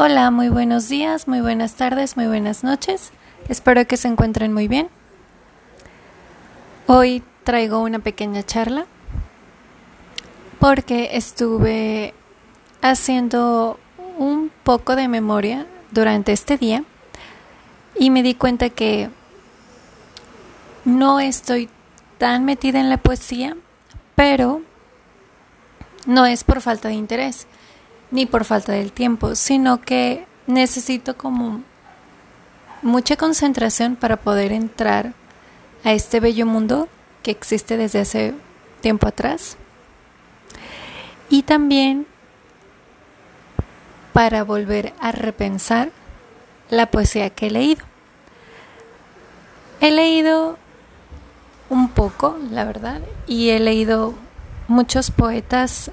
Hola, muy buenos días, muy buenas tardes, muy buenas noches. Espero que se encuentren muy bien. Hoy traigo una pequeña charla porque estuve haciendo un poco de memoria durante este día y me di cuenta que no estoy tan metida en la poesía, pero no es por falta de interés ni por falta del tiempo, sino que necesito como mucha concentración para poder entrar a este bello mundo que existe desde hace tiempo atrás. Y también para volver a repensar la poesía que he leído. He leído un poco, la verdad, y he leído muchos poetas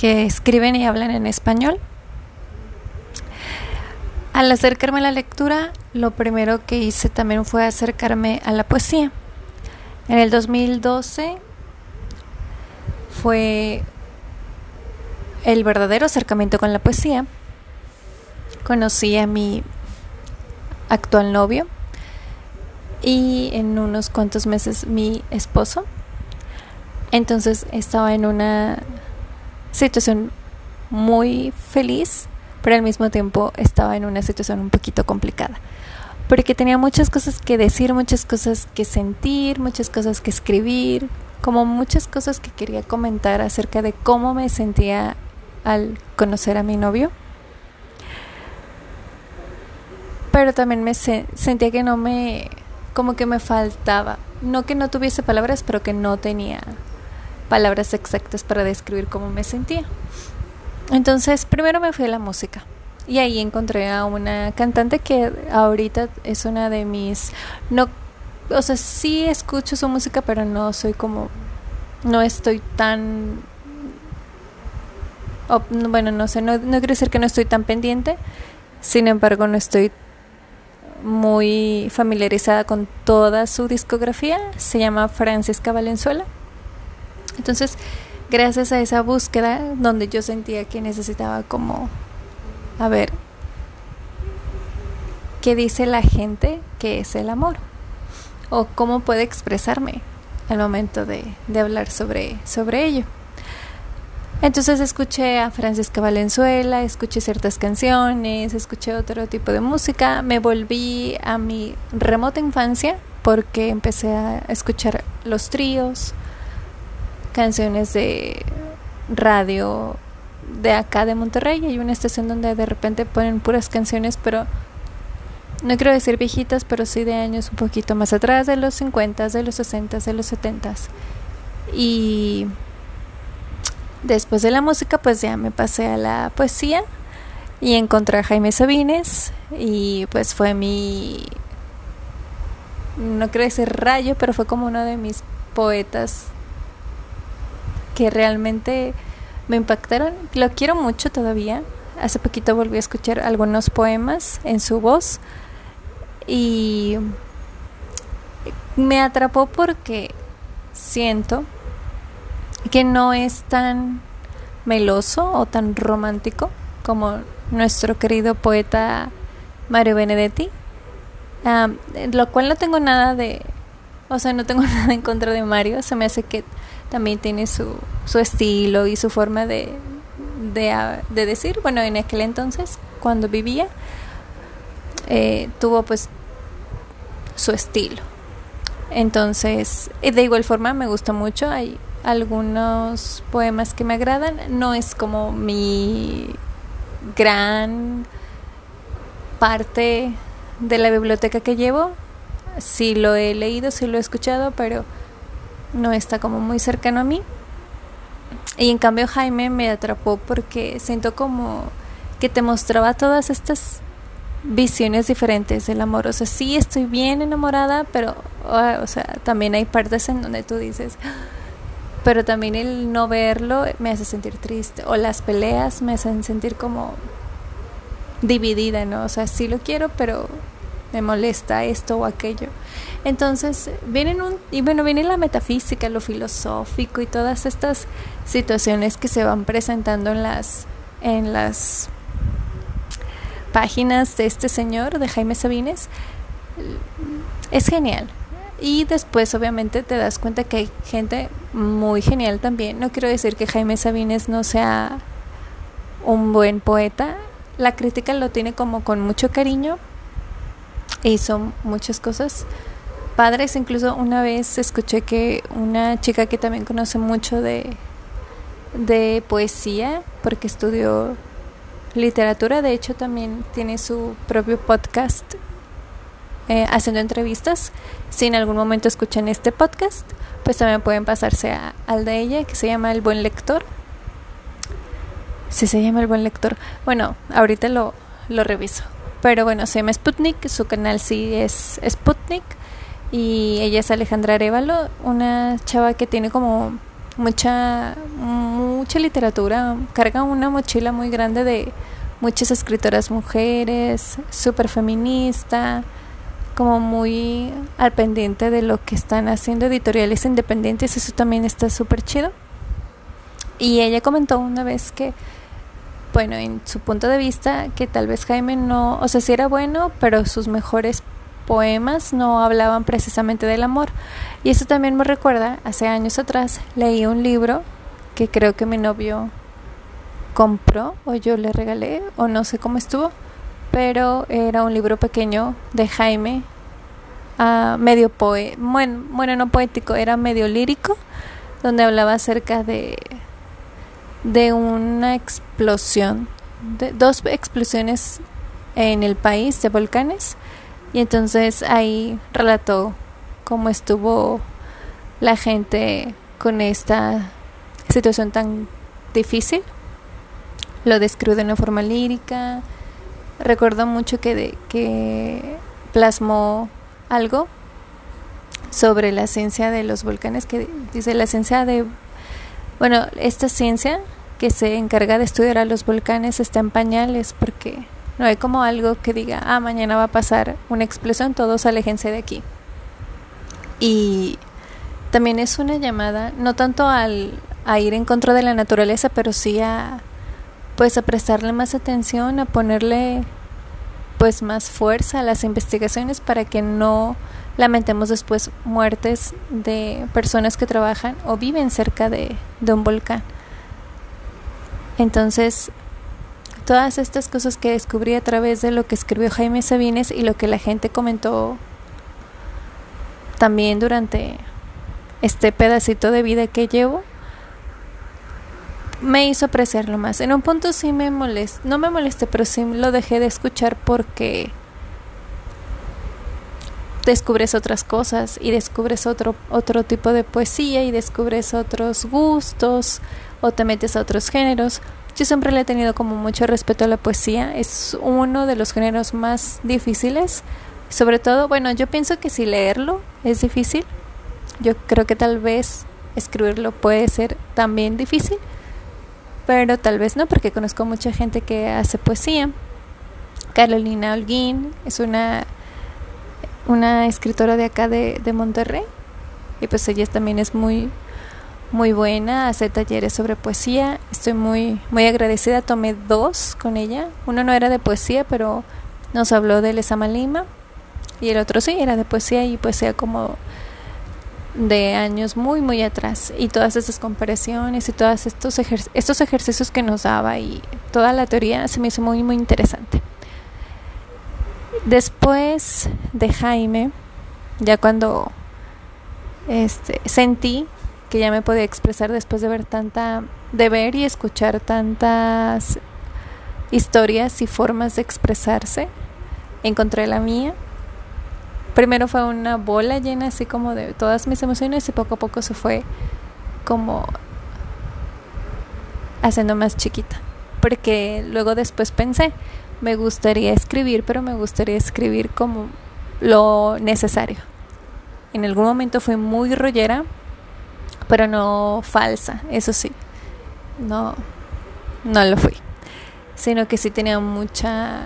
que escriben y hablan en español. Al acercarme a la lectura, lo primero que hice también fue acercarme a la poesía. En el 2012 fue el verdadero acercamiento con la poesía. Conocí a mi actual novio y en unos cuantos meses mi esposo. Entonces estaba en una situación muy feliz, pero al mismo tiempo estaba en una situación un poquito complicada. Porque tenía muchas cosas que decir, muchas cosas que sentir, muchas cosas que escribir, como muchas cosas que quería comentar acerca de cómo me sentía al conocer a mi novio. Pero también me sentía que no me, como que me faltaba, no que no tuviese palabras, pero que no tenía palabras exactas para describir cómo me sentía. Entonces, primero me fui a la música. Y ahí encontré a una cantante que ahorita es una de mis no o sea, sí escucho su música, pero no soy como no estoy tan bueno, no sé, no, no quiero decir que no estoy tan pendiente, sin embargo no estoy muy familiarizada con toda su discografía, se llama Francisca Valenzuela. Entonces, gracias a esa búsqueda donde yo sentía que necesitaba como, a ver, ¿qué dice la gente que es el amor? ¿O cómo puede expresarme al momento de, de hablar sobre, sobre ello? Entonces escuché a Francisca Valenzuela, escuché ciertas canciones, escuché otro tipo de música, me volví a mi remota infancia porque empecé a escuchar los tríos, canciones de radio de acá de Monterrey. Hay una estación donde de repente ponen puras canciones, pero no quiero decir viejitas, pero sí de años un poquito más atrás, de los 50, de los 60, de los 70. Y después de la música, pues ya me pasé a la poesía y encontré a Jaime Sabines y pues fue mi no quiero decir rayo, pero fue como uno de mis poetas que realmente me impactaron. Lo quiero mucho todavía. Hace poquito volví a escuchar algunos poemas en su voz y me atrapó porque siento que no es tan meloso o tan romántico como nuestro querido poeta Mario Benedetti, lo cual no tengo nada de, o sea, no tengo nada en contra de Mario, se me hace que también tiene su, su estilo y su forma de, de, de, decir. Bueno, en aquel entonces, cuando vivía, eh, tuvo pues su estilo. Entonces, de igual forma me gusta mucho. Hay algunos poemas que me agradan. No es como mi gran parte de la biblioteca que llevo. Sí lo he leído, sí lo he escuchado, pero no está como muy cercano a mí. Y en cambio Jaime me atrapó porque siento como que te mostraba todas estas visiones diferentes del amor. O sea, sí estoy bien enamorada, pero, o sea, también hay partes en donde tú dices, pero también el no verlo me hace sentir triste. O las peleas me hacen sentir como dividida, ¿no? O sea, sí lo quiero, pero me molesta esto o aquello. Entonces, vienen un, y bueno, viene la metafísica, lo filosófico y todas estas situaciones que se van presentando en las, en las páginas de este señor, de Jaime Sabines, es genial. Y después obviamente te das cuenta que hay gente muy genial también. No quiero decir que Jaime Sabines no sea un buen poeta. La crítica lo tiene como con mucho cariño. Hizo muchas cosas padres. Incluso una vez escuché que una chica que también conoce mucho de, de poesía, porque estudió literatura, de hecho también tiene su propio podcast eh, haciendo entrevistas. Si en algún momento escuchan este podcast, pues también pueden pasarse al de ella, que se llama El Buen Lector. Si se llama El Buen Lector. Bueno, ahorita lo, lo reviso. Pero bueno, se llama Sputnik, su canal sí es Sputnik. Y ella es Alejandra Arevalo, una chava que tiene como mucha, mucha literatura, carga una mochila muy grande de muchas escritoras mujeres, súper feminista, como muy al pendiente de lo que están haciendo editoriales independientes, eso también está súper chido. Y ella comentó una vez que, bueno, en su punto de vista, que tal vez Jaime no, o sea, sí era bueno, pero sus mejores poemas no hablaban precisamente del amor. Y eso también me recuerda, hace años atrás leí un libro que creo que mi novio compró o yo le regalé o no sé cómo estuvo, pero era un libro pequeño de Jaime, uh, medio poe, bueno, bueno, no poético, era medio lírico, donde hablaba acerca de, de una explosión, de dos explosiones en el país de volcanes, y entonces ahí relató cómo estuvo la gente con esta situación tan difícil. Lo describió de una forma lírica, recuerdo mucho que, de, que plasmó algo sobre la ciencia de los volcanes, que dice la ciencia de, bueno, esta ciencia que se encarga de estudiar a los volcanes está en pañales porque no hay como algo que diga, ah, mañana va a pasar una explosión, todos aléjense de aquí. Y también es una llamada, no tanto al, a ir en contra de la naturaleza, pero sí a pues a prestarle más atención, a ponerle pues más fuerza a las investigaciones para que no lamentemos después muertes de personas que trabajan o viven cerca de, de un volcán. Entonces, todas estas cosas que descubrí a través de lo que escribió Jaime Sabines y lo que la gente comentó también durante este pedacito de vida que llevo, me hizo apreciarlo más. En un punto sí me molesta, no me molesté, pero sí lo dejé de escuchar porque descubres otras cosas y descubres otro otro tipo de poesía y descubres otros gustos o te metes a otros géneros. Yo siempre le he tenido como mucho respeto a la poesía, es uno de los géneros más difíciles. Sobre todo, bueno, yo pienso que si leerlo es difícil, yo creo que tal vez escribirlo puede ser también difícil, pero tal vez no, porque conozco mucha gente que hace poesía. Carolina Holguín es una, una escritora de acá de, de Monterrey y pues ella también es muy muy buena, hace talleres sobre poesía, estoy muy muy agradecida, tomé dos con ella, uno no era de poesía, pero nos habló de Lesama Lima. Y el otro sí, era de poesía y poesía como de años muy muy atrás. Y todas esas comparaciones y todos estos estos ejercicios que nos daba y toda la teoría se me hizo muy muy interesante. Después de Jaime, ya cuando este sentí que ya me podía expresar después de ver tanta de ver y escuchar tantas historias y formas de expresarse, encontré la mía primero fue una bola llena así como de todas mis emociones y poco a poco se fue como haciendo más chiquita. Porque luego después pensé, me gustaría escribir, pero me gustaría escribir como lo necesario. En algún momento fue muy rollera, pero no falsa, eso sí. No, no lo fui. Sino que sí tenía mucha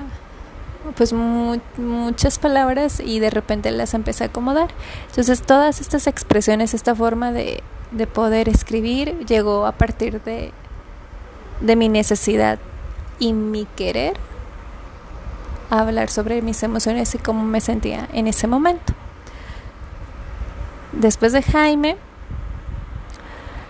pues muchas palabras y de repente las empecé a acomodar. Entonces todas estas expresiones, esta forma de, de poder escribir llegó a partir de, de mi necesidad y mi querer hablar sobre mis emociones y cómo me sentía en ese momento. Después de Jaime,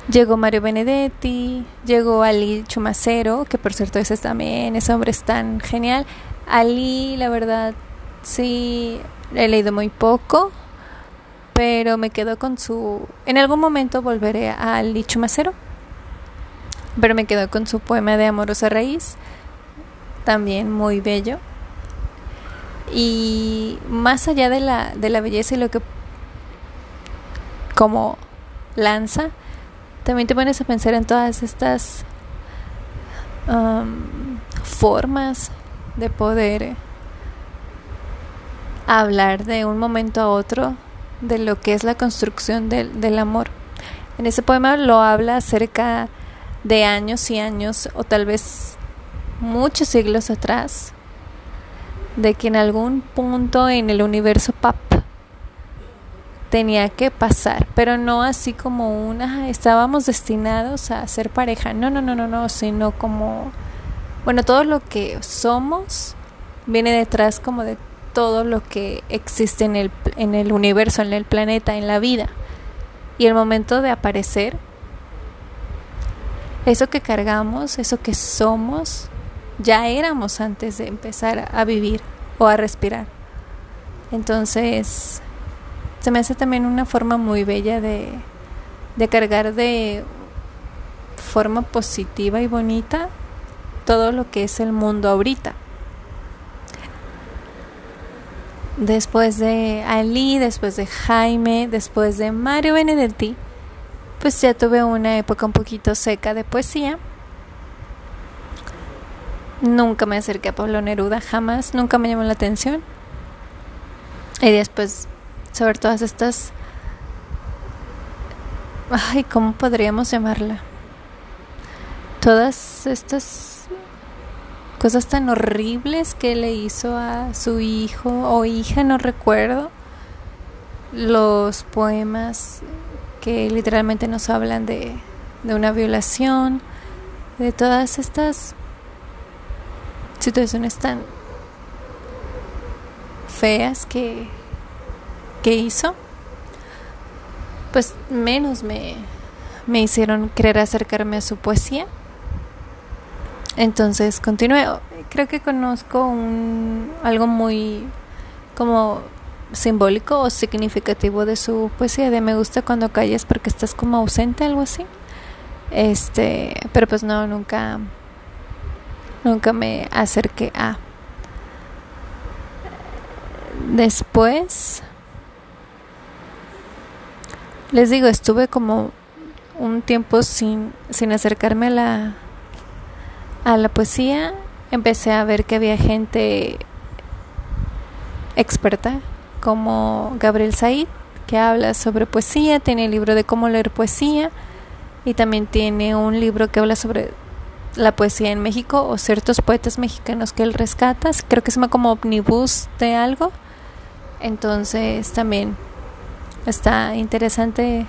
llegó Mario Benedetti, llegó Ali Chumacero, que por cierto ese también, ese hombre es tan genial. Ali, la verdad, sí, he leído muy poco, pero me quedo con su... En algún momento volveré a Ali Chumacero, pero me quedo con su poema de Amorosa Raíz, también muy bello. Y más allá de la, de la belleza y lo que como lanza, también te pones a pensar en todas estas formas de poder hablar de un momento a otro de lo que es la construcción del, del amor. En ese poema lo habla acerca de años y años o tal vez muchos siglos atrás de que en algún punto en el universo pap tenía que pasar, pero no así como una estábamos destinados a ser pareja. No, no, no, no, no, sino como bueno, todo lo que somos viene detrás como de todo lo que existe en el en el universo, en el planeta, en la vida. Y el momento de aparecer eso que cargamos, eso que somos, ya éramos antes de empezar a vivir o a respirar. Entonces, se me hace también una forma muy bella de, de cargar de forma positiva y bonita todo lo que es el mundo ahorita. Después de Ali, después de Jaime, después de Mario Benedetti, pues ya tuve una época un poquito seca de poesía. Nunca me acerqué a Pablo Neruda, jamás, nunca me llamó la atención. Y después sobre todas estas... Ay, ¿cómo podríamos llamarla? Todas estas cosas tan horribles que le hizo a su hijo o hija, no recuerdo. Los poemas que literalmente nos hablan de, de una violación, de todas estas situaciones tan feas que que hizo, pues menos me, me hicieron querer acercarme a su poesía. Entonces continué. Creo que conozco un, algo muy como simbólico o significativo de su poesía de me gusta cuando calles porque estás como ausente, algo así. Este, pero pues no, nunca nunca me acerqué a. Después les digo, estuve como un tiempo sin, sin acercarme a la, a la poesía. Empecé a ver que había gente experta como Gabriel Said, que habla sobre poesía, tiene el libro de cómo leer poesía y también tiene un libro que habla sobre la poesía en México o ciertos poetas mexicanos que él rescata, creo que se llama como omnibus de algo. Entonces también está interesante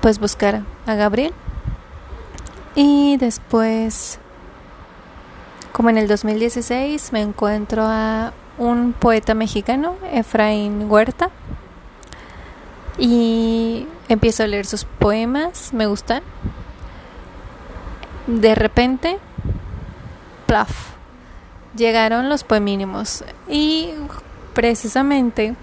pues buscar a Gabriel. Y después como en el 2016 me encuentro a un poeta mexicano Efraín Huerta. Y empiezo a leer sus poemas me gustan. De repente plaf llegaron los poemínimos. Y precisamente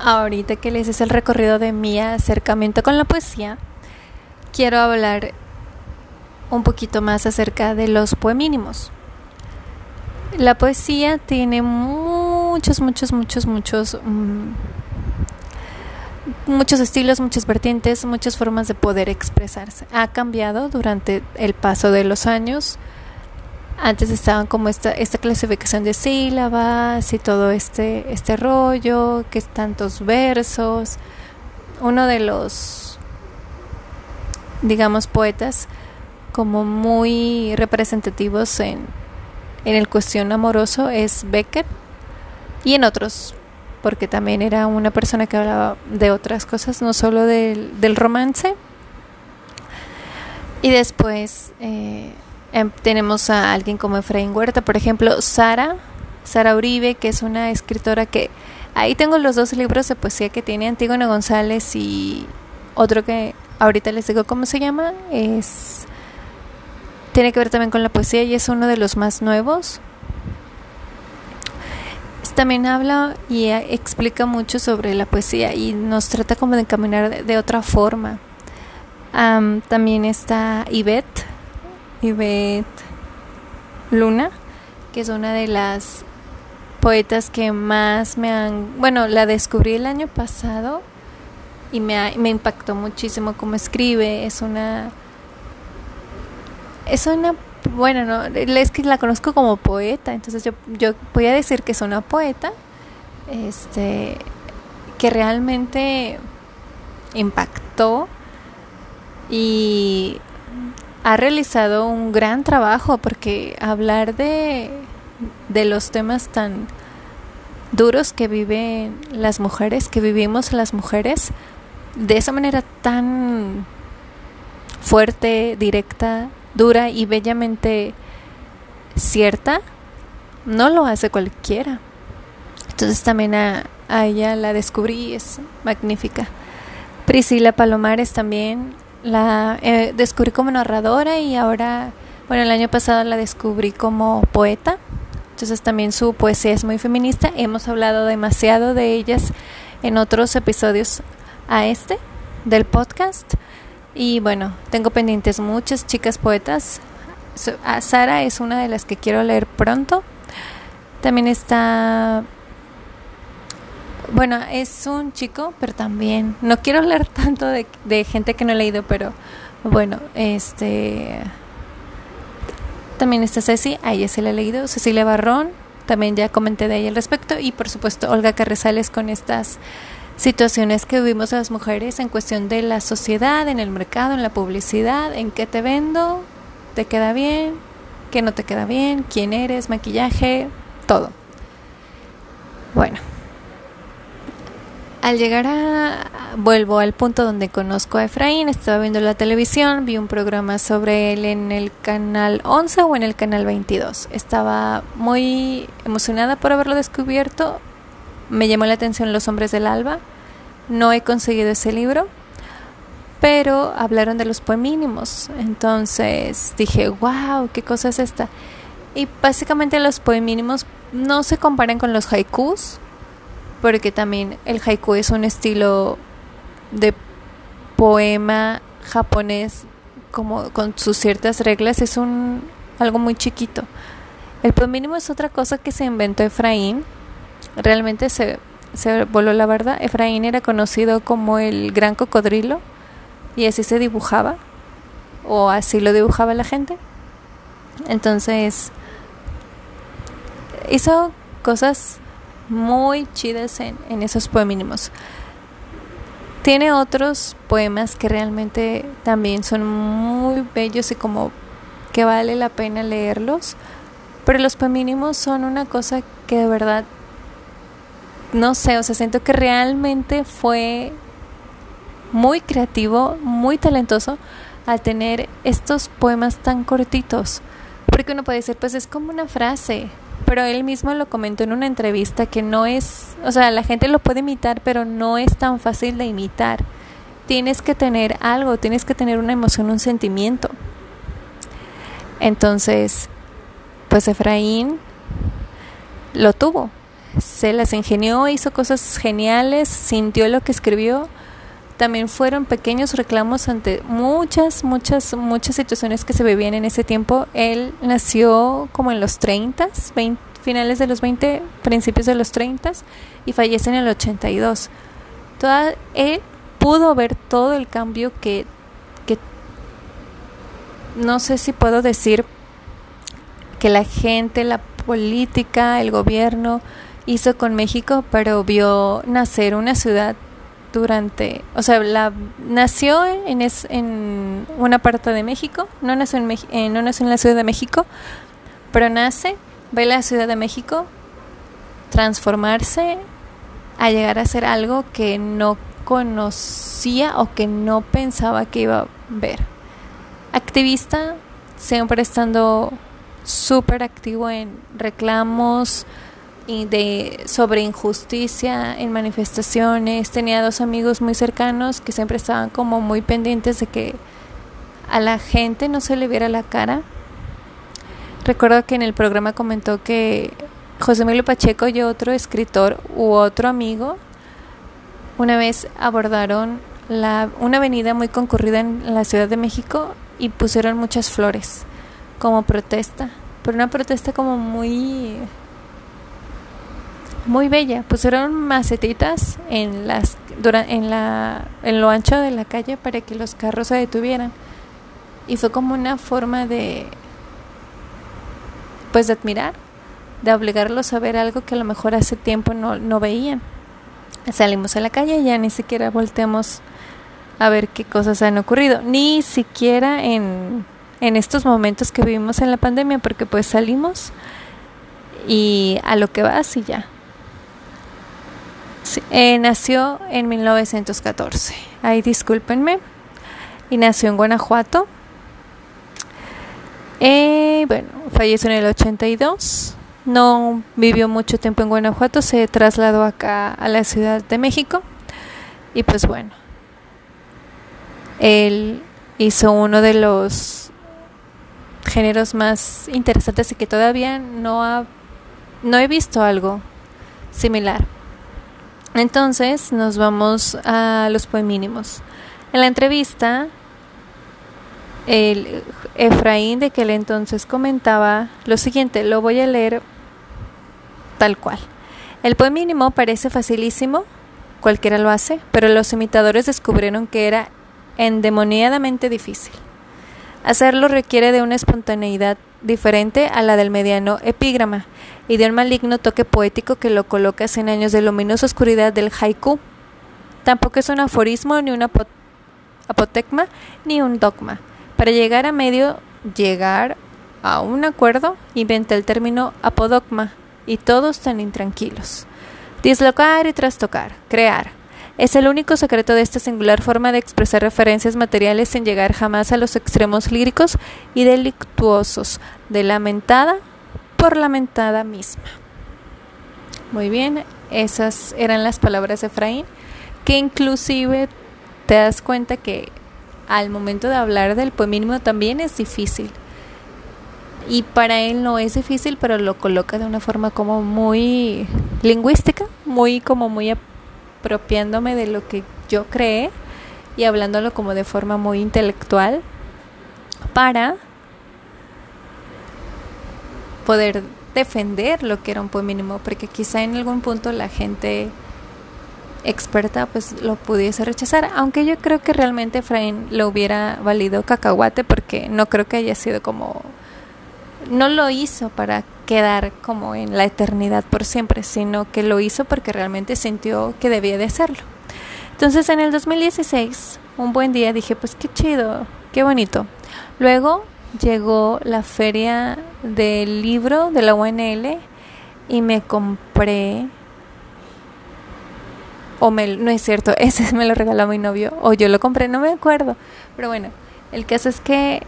ahorita que les hice el recorrido de mi acercamiento con la poesía, quiero hablar un poquito más acerca de los poemínimos. La poesía tiene muchos, muchos, muchos, muchos, mm, muchos estilos, muchas vertientes, muchas formas de poder expresarse. Ha cambiado durante el paso de los años antes estaban como esta, esta clasificación de sílabas y todo este, este rollo, que es tantos versos. Uno de los, digamos, poetas como muy representativos en, en el cuestión amoroso es Becker y en otros, porque también era una persona que hablaba de otras cosas, no solo del, del romance. Y después... Eh, Em, tenemos a alguien como Efraín Huerta, por ejemplo, Sara, Sara Uribe, que es una escritora que ahí tengo los dos libros de poesía que tiene Antígona González y otro que ahorita les digo cómo se llama, es tiene que ver también con la poesía y es uno de los más nuevos. También habla y explica mucho sobre la poesía y nos trata como de caminar de, otra forma. también está Ivette, Ivette Luna, que es una de las poetas que más me han... Bueno, la descubrí el año pasado y me, me impactó muchísimo cómo escribe. Es una es una bueno no es que la conozco como poeta entonces yo yo voy a decir que es una poeta este que realmente impactó y ha realizado un gran trabajo porque hablar de de los temas tan duros que viven las mujeres que vivimos las mujeres de esa manera tan fuerte directa dura y bellamente cierta, no lo hace cualquiera. Entonces también a, ella la descubrí, es magnífica. Priscila Palomares también la eh, descubrí como narradora y ahora, bueno, el año pasado la descubrí como poeta. Entonces también su poesía es muy feminista. Hemos hablado demasiado de ellas en otros episodios a este del podcast. Y bueno, tengo pendientes muchas chicas poetas. Sara es una de las que quiero leer pronto. También está... Bueno, es un chico, pero también... No quiero leer tanto de, de gente que no he leído, pero bueno, este... También está Ceci, a ella se la he leído. Cecilia Barrón, también ya comenté de ella al respecto. Y por supuesto Olga Carrizales con estas situaciones que vivimos las mujeres en cuestión de la sociedad, en el mercado, en la publicidad, en qué te vendo, te queda bien, qué no te queda bien, quién eres, maquillaje, todo. Bueno, al llegar a, vuelvo al punto donde conozco a Efraín, estaba viendo la televisión, vi un programa sobre él en el canal 11 o en el canal 22. Estaba muy emocionada por haberlo descubierto, me llamó la atención Los Hombres del Alba. No he conseguido ese libro, pero hablaron de los poemínimos. Entonces dije, wow, ¿qué cosa es esta? Y básicamente los poemínimos no se comparan con los haikus, porque también el haiku es un estilo de poema japonés como con sus ciertas reglas, es un algo muy chiquito. El poemínimo es otra cosa que se inventó Efraín realmente se, se voló la verdad. Efraín era conocido como el gran cocodrilo y así se dibujaba o así lo dibujaba la gente. Entonces hizo cosas muy chidas en, esos poemínimos. Tiene otros poemas que realmente también son muy bellos y como que vale la pena leerlos. Pero los poemínimos son una cosa que de verdad no sé, o sea, siento que realmente fue muy creativo, muy talentoso al tener estos poemas tan cortitos. Porque uno puede decir, pues es como una frase, pero él mismo lo comentó en una entrevista que no es, o sea, la gente lo puede imitar, pero no es tan fácil de imitar. Tienes que tener algo, tienes que tener una emoción, un sentimiento. Entonces, pues Efraín lo tuvo, se las ingenió, hizo cosas geniales, sintió lo que escribió. También fueron pequeños reclamos ante muchas, muchas, muchas situaciones que se vivían en ese tiempo. Él nació como en los 30, finales de los 20, principios de los 30 y fallece en el 82. Toda, él pudo ver todo el cambio que, que no sé si puedo decir que la gente, la política, el gobierno, hizo con México, pero vio nacer una ciudad durante, o sea, la, nació en, es, en una parte de México, no nació en, eh, no nació en la Ciudad de México, pero nace, ve la Ciudad de México transformarse a llegar a ser algo que no conocía o que no pensaba que iba a ver. Activista siempre estando súper activo en reclamos de sobre injusticia en manifestaciones. Tenía dos amigos muy cercanos que siempre estaban como muy pendientes de que a la gente no se le viera la cara. Recuerdo que en el programa comentó que José Emilio Pacheco y otro escritor u otro amigo una vez abordaron la, una avenida muy concurrida en la Ciudad de México y pusieron muchas flores como protesta, pero una protesta como muy muy bella. Pusieron macetitas en las en la en lo ancho de la calle para que los carros se detuvieran. Y fue como una forma de pues de admirar, de obligarlos a ver algo que a lo mejor hace tiempo no, no veían. Salimos a la calle y ya ni siquiera volteamos a ver qué cosas han ocurrido, ni siquiera en, en estos momentos que vivimos en la pandemia, porque pues salimos y a lo que vas y ya. Eh, nació en 1914, ahí discúlpenme, y nació en Guanajuato. Eh, bueno, falleció en el 82. No vivió mucho tiempo en Guanajuato, se trasladó acá a la Ciudad de México. Y pues bueno, él hizo uno de los géneros más interesantes y que todavía no, ha, no he visto algo similar. Entonces nos vamos a los poemínimos. En la entrevista, el Efraín de aquel entonces comentaba lo siguiente, lo voy a leer tal cual. El poemínimo parece facilísimo, cualquiera lo hace, pero los imitadores descubrieron que era endemoniadamente difícil. Hacerlo requiere de una espontaneidad diferente a la del mediano epígrama y de un maligno toque poético que lo coloca en años de luminosa oscuridad del haiku. Tampoco es un aforismo, ni un apotegma, ni un dogma. Para llegar a medio, llegar a un acuerdo, inventa el término apodogma, y todos tan intranquilos. Dislocar y trastocar, crear, es el único secreto de esta singular forma de expresar referencias materiales sin llegar jamás a los extremos líricos y delictuosos de lamentada por lamentada misma. Muy bien, esas eran las palabras de Efraín, que inclusive te das cuenta que al momento de hablar del poemínimo también es difícil. Y para él no es difícil, pero lo coloca de una forma como muy lingüística, muy como muy apropiándome de lo que yo creé y hablándolo como de forma muy intelectual para poder defender lo que era un mínimo porque quizá en algún punto la gente experta pues lo pudiese rechazar, aunque yo creo que realmente Efraín lo hubiera valido cacahuate porque no creo que haya sido como no lo hizo para quedar como en la eternidad por siempre, sino que lo hizo porque realmente sintió que debía de hacerlo. Entonces en el 2016, un buen día dije, pues qué chido, qué bonito. Luego llegó la feria del libro de la UNL y me compré o me, no es cierto, ese me lo regaló mi novio o yo lo compré, no me acuerdo. Pero bueno, el caso es que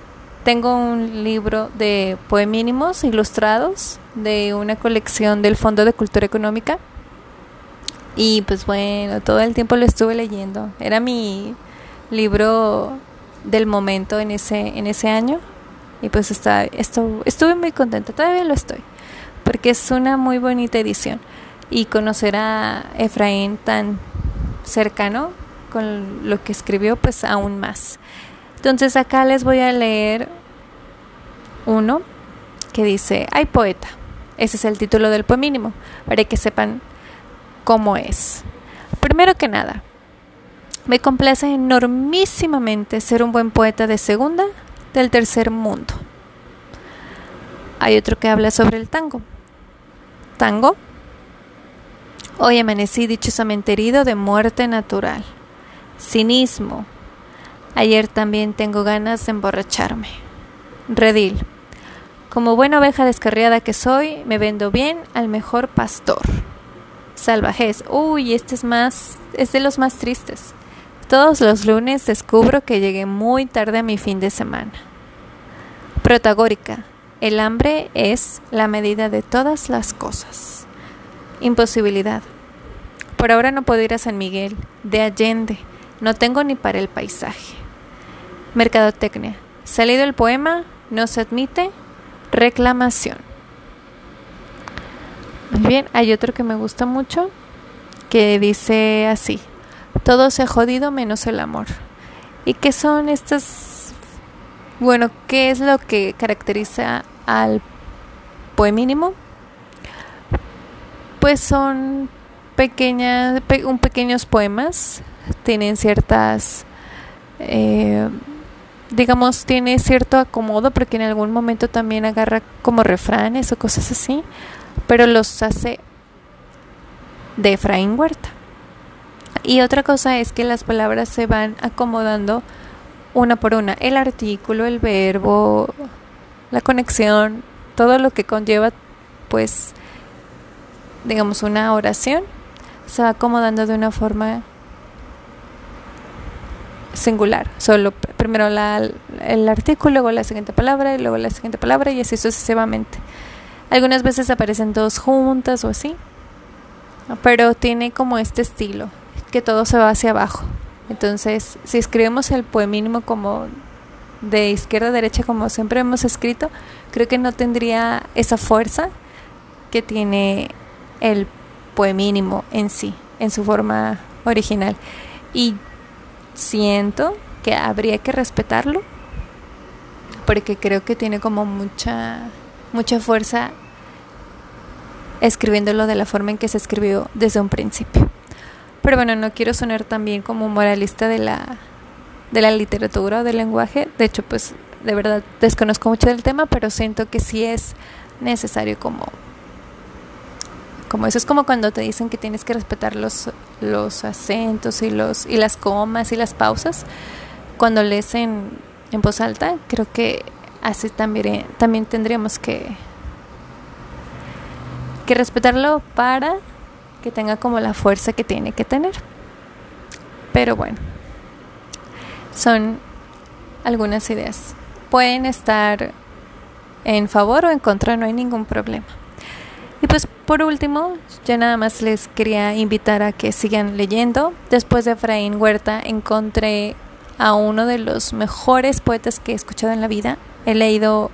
tengo un libro de poemínimos ilustrados de una colección del Fondo de Cultura Económica. Y pues bueno, todo el tiempo lo estuve leyendo. Era mi libro del momento en ese, en ese año. Y pues está, esto, estuve muy contenta, todavía lo estoy. Porque es una muy bonita edición. Y conocer a Efraín tan cercano con lo que escribió, pues aún más. Entonces acá les voy a leer uno que dice, hay poeta. Ese es el título del poemínimo, para que sepan cómo es. Primero que nada, me complace enormísimamente ser un buen poeta de segunda del tercer mundo. Hay otro que habla sobre el tango. Tango. Hoy amanecí dichosamente herido de muerte natural. Cinismo, Ayer también tengo ganas de emborracharme. Redil. Como buena oveja descarriada que soy, me vendo bien al mejor pastor. Salvajez. Uy, este es más, es de los más tristes. Todos los lunes descubro que llegué muy tarde a mi fin de semana. Protagórica. El hambre es la medida de todas las cosas. Imposibilidad. Por ahora no puedo ir a San Miguel, de Allende. No tengo ni para el paisaje. Mercadotecnia. Salido el poema, no se admite reclamación. Muy bien, hay otro que me gusta mucho que dice así, todo se ha jodido menos el amor. ¿Y qué son estas? Bueno, ¿qué es lo que caracteriza al poemínimo? Pues son pequeñas, un pequeños poemas, tienen ciertas, eh, digamos, tiene cierto acomodo porque en algún momento también agarra como refranes o cosas así, pero los hace de Efraín Huerta. Y otra cosa es que las palabras se van acomodando una por una. El artículo, el verbo, la conexión, todo lo que conlleva, pues, digamos, una oración, se va acomodando de una forma singular. Solo primero la, el artículo, luego la siguiente palabra, y luego la siguiente palabra, y así sucesivamente. Algunas veces aparecen dos juntas o así, pero tiene como este estilo que todo se va hacia abajo. Entonces, si escribimos el poemínimo como de izquierda a derecha, como siempre hemos escrito, creo que no tendría esa fuerza que tiene el poemínimo en sí, en su forma original. Y siento que habría que respetarlo, porque creo que tiene como mucha, mucha fuerza escribiéndolo de la forma en que se escribió desde un principio. Pero bueno, no quiero sonar también como moralista de la, de la literatura o del lenguaje. De hecho, pues de verdad desconozco mucho del tema, pero siento que sí es necesario como como eso es como cuando te dicen que tienes que respetar los, los acentos y los y las comas y las pausas cuando lees en, en voz alta creo que así también también tendríamos que que respetarlo para que tenga como la fuerza que tiene que tener. Pero bueno, son algunas ideas. Pueden estar en favor o en contra, no hay ningún problema. Y pues por último, ya nada más les quería invitar a que sigan leyendo. Después de Efraín Huerta encontré a uno de los mejores poetas que he escuchado en la vida. He leído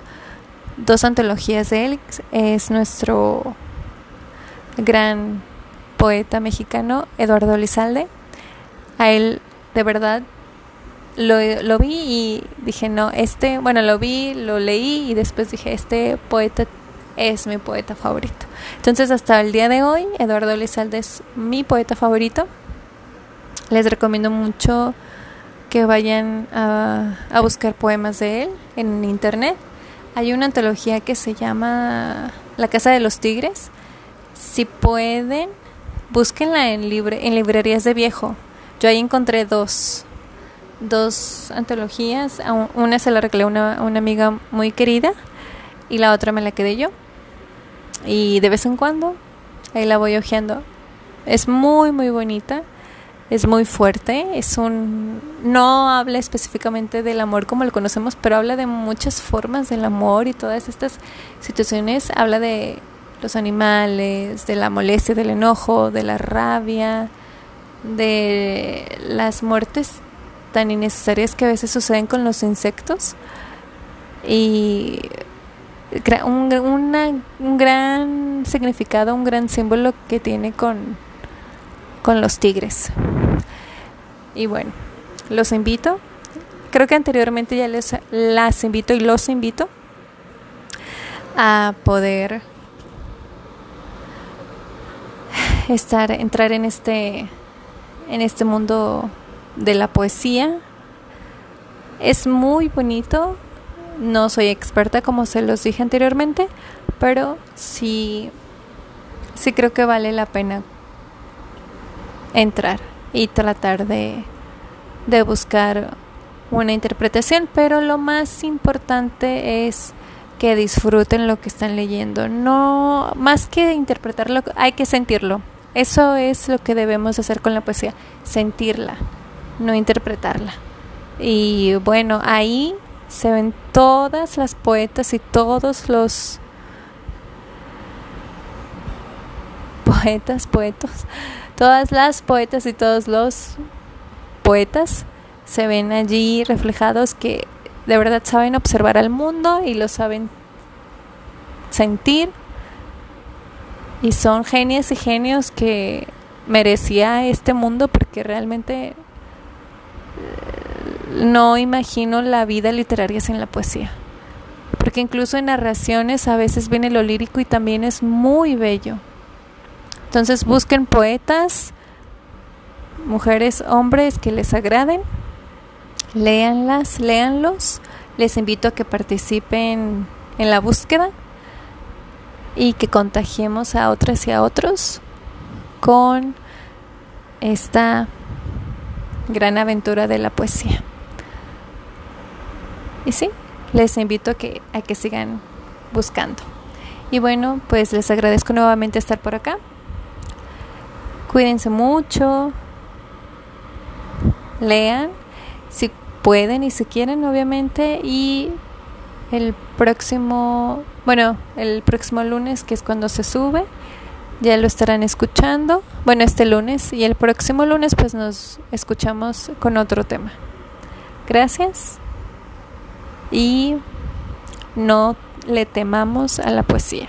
dos antologías de él. Es nuestro gran poeta mexicano Eduardo Lizalde. A él de verdad lo, lo, vi y dije, no, este, bueno, lo vi, lo leí y después dije, este poeta es mi poeta favorito. Entonces hasta el día de hoy, Eduardo Lizalde es mi poeta favorito. Les recomiendo mucho que vayan a, a buscar poemas de él en internet. Hay una antología que se llama La Casa de los Tigres. Si pueden, búsquenla en, libre, en librerías de viejo. Yo ahí encontré dos, dos antologías. Una se la regalé una, una amiga muy querida y la otra me la quedé yo. Y de vez en cuando ahí la voy hojeando. Es muy, muy bonita. Es muy fuerte. Es un. No habla específicamente del amor como lo conocemos, pero habla de muchas formas del amor y todas estas situaciones. Habla de los animales, de la molestia, del enojo, de la rabia, de las muertes tan innecesarias que a veces suceden con los insectos y un, un gran significado, un gran símbolo que tiene con, con los tigres. Y bueno, los invito. Creo que anteriormente ya les las invito y los invito a poder estar, entrar en este, en este mundo de la poesía. Es muy bonito. No soy experta como se los dije anteriormente, pero sí, sí creo que vale la pena entrar y tratar de, de buscar una interpretación, pero lo más importante es que disfruten lo que están leyendo. No, más que interpretarlo, hay que sentirlo. Eso es lo que debemos hacer con la poesía, sentirla, no interpretarla. Y bueno, ahí se ven todas las poetas y todos los poetas, poetos, todas las poetas y todos los poetas se ven allí reflejados que de verdad saben observar al mundo y lo saben sentir y son genios y genios que merecía este mundo porque realmente eh, no imagino la vida literaria sin la poesía. Porque incluso en narraciones a veces viene lo lírico y también es muy bello. Entonces busquen poetas, mujeres, hombres que les agraden, léanlas, léanlos. Les invito a que participen en la búsqueda y que contagiemos a otras y a otros con esta gran aventura de la poesía. Y sí, les invito a que, a que sigan buscando. Y bueno, pues les agradezco nuevamente estar por acá. Cuídense mucho. Lean si pueden y si quieren, obviamente. Y el próximo, bueno, el próximo lunes, que es cuando se sube, ya lo estarán escuchando. Bueno, este lunes y el próximo lunes pues nos escuchamos con otro tema. Gracias y no le temamos a la poesía.